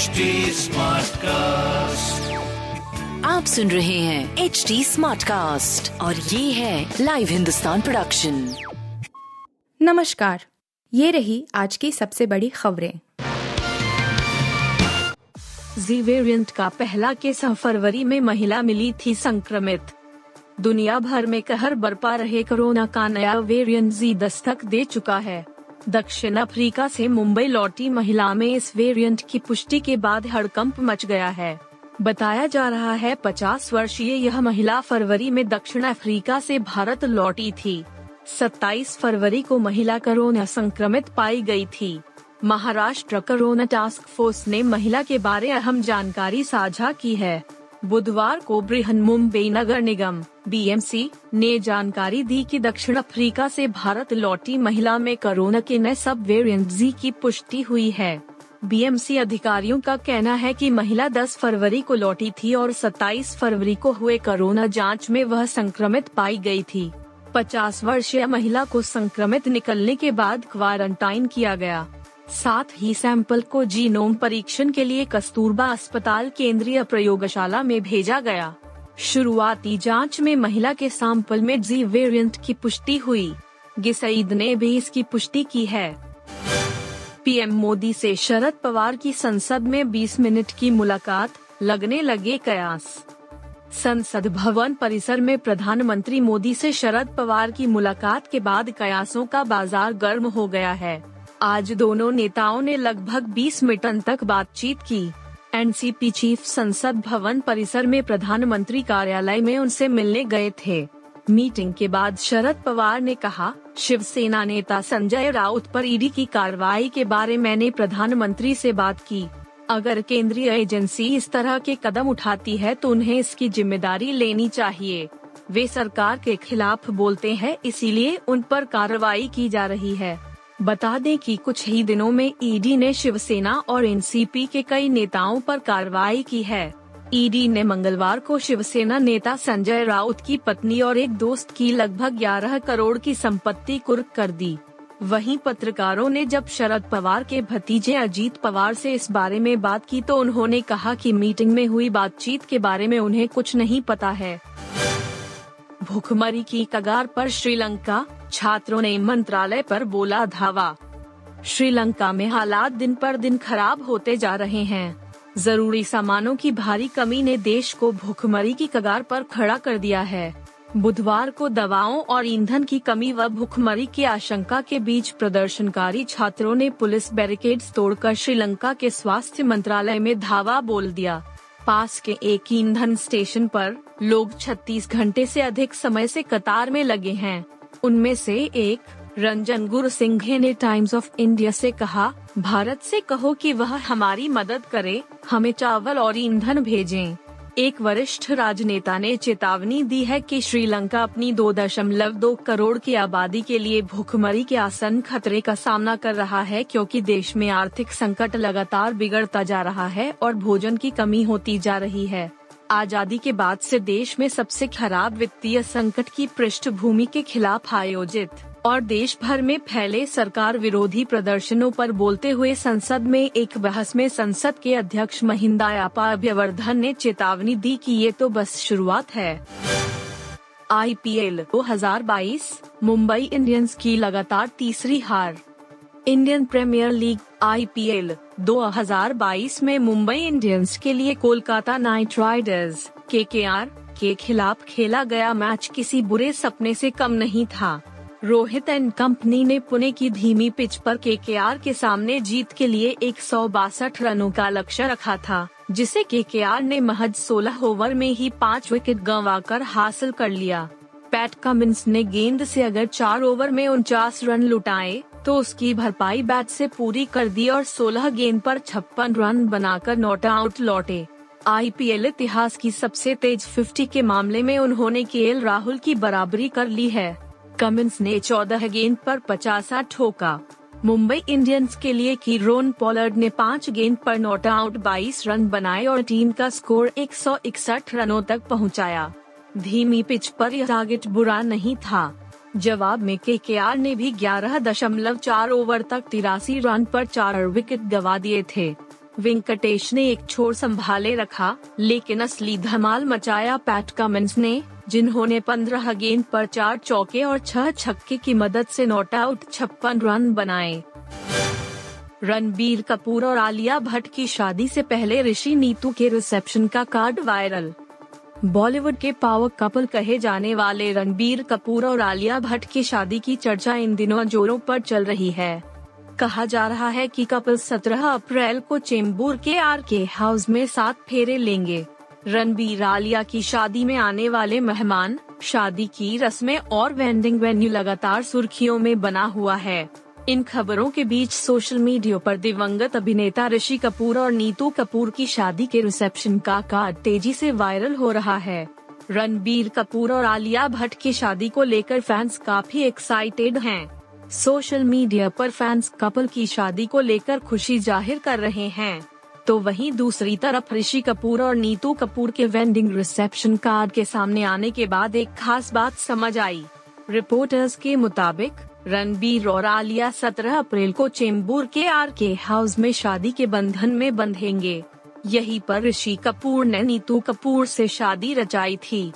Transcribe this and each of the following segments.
HD cast आप सुन रहे हैं एच डी स्मार्ट कास्ट और ये है लाइव हिंदुस्तान प्रोडक्शन नमस्कार। ये रही आज की सबसे बड़ी खबरें। जी वेरिएंट का पहला केस फरवरी में महिला मिली थी संक्रमित। दुनिया भर में कहर बरपा रहे कोरोना का नया वेरिएंट जी दस्तक दे चुका है। दक्षिण अफ्रीका से मुंबई लौटी महिला में इस वेरिएंट की पुष्टि के बाद हड़कंप मच गया है। बताया जा रहा है 50 वर्षीय यह महिला फरवरी में दक्षिण अफ्रीका से भारत लौटी थी। 27 फरवरी को महिला कोरोना संक्रमित पाई गई थी। महाराष्ट्र कोरोना टास्क फोर्स ने महिला के बारे अहम जानकारी साझा की है। बुधवार को बृहन मुंबई नगर निगम बीएमसी ने जानकारी दी कि दक्षिण अफ्रीका से भारत लौटी महिला में कोरोना के नए सब वेरिएंट जी की पुष्टि हुई है। बीएमसी अधिकारियों का कहना है कि महिला 10 फरवरी को लौटी थी और 27 फरवरी को हुए कोरोना जाँच में वह संक्रमित पाई गई थी। 50 वर्षीय महिला को संक्रमित निकलने के बाद क्वारंटाइन किया गया। साथ ही सैंपल को जीनोम परीक्षण के लिए कस्तूरबा अस्पताल केंद्रीय प्रयोगशाला में भेजा गया। शुरुआती जाँच में महिला के सैंपल में जी वेरिएंट की पुष्टि हुई। गिसईद ने भी इसकी पुष्टि की है। पीएम मोदी से शरद पवार की संसद में 20 मिनट की मुलाकात, लगने लगे कयास। संसद भवन परिसर में प्रधानमंत्री मोदी से शरद पवार की मुलाकात के बाद कयासों का बाज़ार गर्म हो गया है। आज दोनों नेताओं ने लगभग 20 मिनट तक बातचीत की। एनसीपी चीफ संसद भवन परिसर में प्रधानमंत्री कार्यालय में उनसे मिलने गए थे। मीटिंग के बाद शरद पवार ने कहा, शिवसेना नेता संजय राउत पर ईडी की कार्रवाई के बारे मैंने प्रधानमंत्री से बात की। अगर केंद्रीय एजेंसी इस तरह के कदम उठाती है तो उन्हें इसकी ज़िम्मेदारी लेनी चाहिए। वे सरकार के खिलाफ बोलते हैं, इसीलिए उन पर कार्रवाई की जा रही है। बता दें कि कुछ ही दिनों में ईडी ने शिवसेना और एनसीपी के कई नेताओं पर कार्रवाई की है। ईडी ने मंगलवार को शिवसेना नेता संजय राउत की पत्नी और एक दोस्त की लगभग 11 करोड़ की संपत्ति कुर्क कर दी। वहीं पत्रकारों ने जब शरद पवार के भतीजे अजीत पवार से इस बारे में बात की तो उन्होंने कहा कि मीटिंग में हुई बातचीत के बारे में उन्हें कुछ नहीं पता है। भूखमरी की कगार पर श्रीलंका, छात्रों ने मंत्रालय पर बोला धावा। श्रीलंका में हालात दिन पर दिन खराब होते जा रहे हैं। ज़रूरी सामानों की भारी कमी ने देश को भूखमरी की कगार पर खड़ा कर दिया है। बुधवार को दवाओं और ईंधन की कमी व भूखमरी की आशंका के बीच प्रदर्शनकारी छात्रों ने पुलिस बैरिकेड्स तोड़कर श्रीलंका के स्वास्थ्य मंत्रालय में धावा बोल दिया। पास के एक ईंधन स्टेशन पर लोग 36 घंटे से अधिक समय से कतार में लगे हैं उनमें से एक, रंजन गुरु सिंघे ने टाइम्स ऑफ़ इंडिया से कहा, भारत से कहो कि वह हमारी मदद करे, हमें चावल और ईंधन भेजें। एक वरिष्ठ राजनेता ने चेतावनी दी है कि श्रीलंका अपनी दो दशमलव दो करोड़ की आबादी के लिए भूखमरी के आसन खतरे का सामना कर रहा है क्योंकि देश में आर्थिक संकट लगातार बिगड़ता जा रहा है और भोजन की कमी होती जा रही है आज़ादी के बाद से देश में सबसे खराब वित्तीय संकट की पृष्ठभूमि के खिलाफ आयोजित और देश भर में फैले सरकार विरोधी प्रदर्शनों पर बोलते हुए संसद में एक बहस में संसद के अध्यक्ष महिंदा यापा अभ्यवर्धन ने चेतावनी दी कि ये तो बस शुरुआत है। आईपीएल 2022 मुंबई इंडियंस की लगातार तीसरी हार। इंडियन प्रीमियर लीग आईपीएल 2022 में मुंबई इंडियंस के लिए कोलकाता नाइट राइडर्स के के आर के खिलाफ खेला गया मैच किसी बुरे सपने से कम नहीं था। रोहित एंड कंपनी ने पुणे की धीमी पिच पर के के आर के सामने जीत के लिए एक सौ बासठ रनों का लक्ष्य रखा था, जिसे के के आर ने महज 16 ओवर में ही पाँच विकेट गंवाकर हासिल कर लिया। पैट कमिंस ने गेंद से अगर चार ओवर में उनचास रन लुटाए तो उसकी भरपाई बैट से पूरी कर दी और 16 गेंद पर छप्पन रन बनाकर नॉट आउट लौटे। आईपीएल इतिहास की सबसे तेज 50 के मामले में उन्होंने के राहुल की बराबरी कर ली है। कमिंस ने 14 गेंद पर पचासा ठोका। मुंबई इंडियंस के लिए की रोन पॉलर्ड ने पाँच गेंद पर नॉट आउट बाईस रन बनाए और टीम का स्कोर एक सौ इकसठ रनों तक पहुँचाया। धीमी पिच पर यह टारगेट बुरा नहीं था। जवाब में के के आर ने भी ग्यारह दशमलव चार ओवर तक तिरासी रन पर चार विकेट गवा दिए थे। वेंकटेश ने एक छोर संभाले रखा, लेकिन असली धमाल मचाया पैट कमिंस ने, जिन्होंने 15 गेंद पर चार चौके और छह छक्के की मदद से नॉट आउट छप्पन रन बनाए। रणबीर कपूर और आलिया भट्ट की शादी से पहले ऋषि नीतू के रिसेप्शन का कार्ड वायरल। बॉलीवुड के पावर कपल कहे जाने वाले रणबीर कपूर और आलिया भट्ट की शादी की चर्चा इन दिनों जोरों पर चल रही है। कहा जा रहा है कि कपल 17 अप्रैल को चेंबूर के आर के हाउस में सात फेरे लेंगे। रणबीर आलिया की शादी में आने वाले मेहमान, शादी की रस्में और वेंडिंग वेन्यू लगातार सुर्खियों में बना हुआ है। इन खबरों के बीच सोशल मीडिया पर दिवंगत अभिनेता ऋषि कपूर और नीतू कपूर की शादी के रिसेप्शन का कार्ड तेज़ी से वायरल हो रहा है। रणबीर कपूर और आलिया भट्ट की शादी को लेकर फैंस काफ़ी एक्साइटेड हैं। सोशल मीडिया पर फैंस कपल की शादी को लेकर खुशी ज़ाहिर कर रहे हैं। तो वहीं दूसरी तरफ़ ऋषि कपूर और नीतू कपूर के वेंडिंग रिसेप्शन कार्ड के सामने आने के बाद एक खास बात समझ आई। रिपोर्टर्स के मुताबिक रणबीर और आलिया 17 अप्रैल को चेंबूर के आर के हाउस में शादी के बंधन में बंधेंगे। यही पर ऋषि कपूर ने नीतू कपूर से शादी रचाई थी।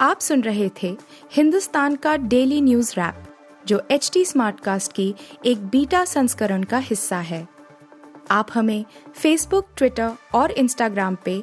आप सुन रहे थे हिंदुस्तान का डेली न्यूज़ रैप, जो एच टी स्मार्ट कास्ट की एक बीटा संस्करण का हिस्सा है। आप हमें फेसबुक ट्विटर और इंस्टाग्राम पे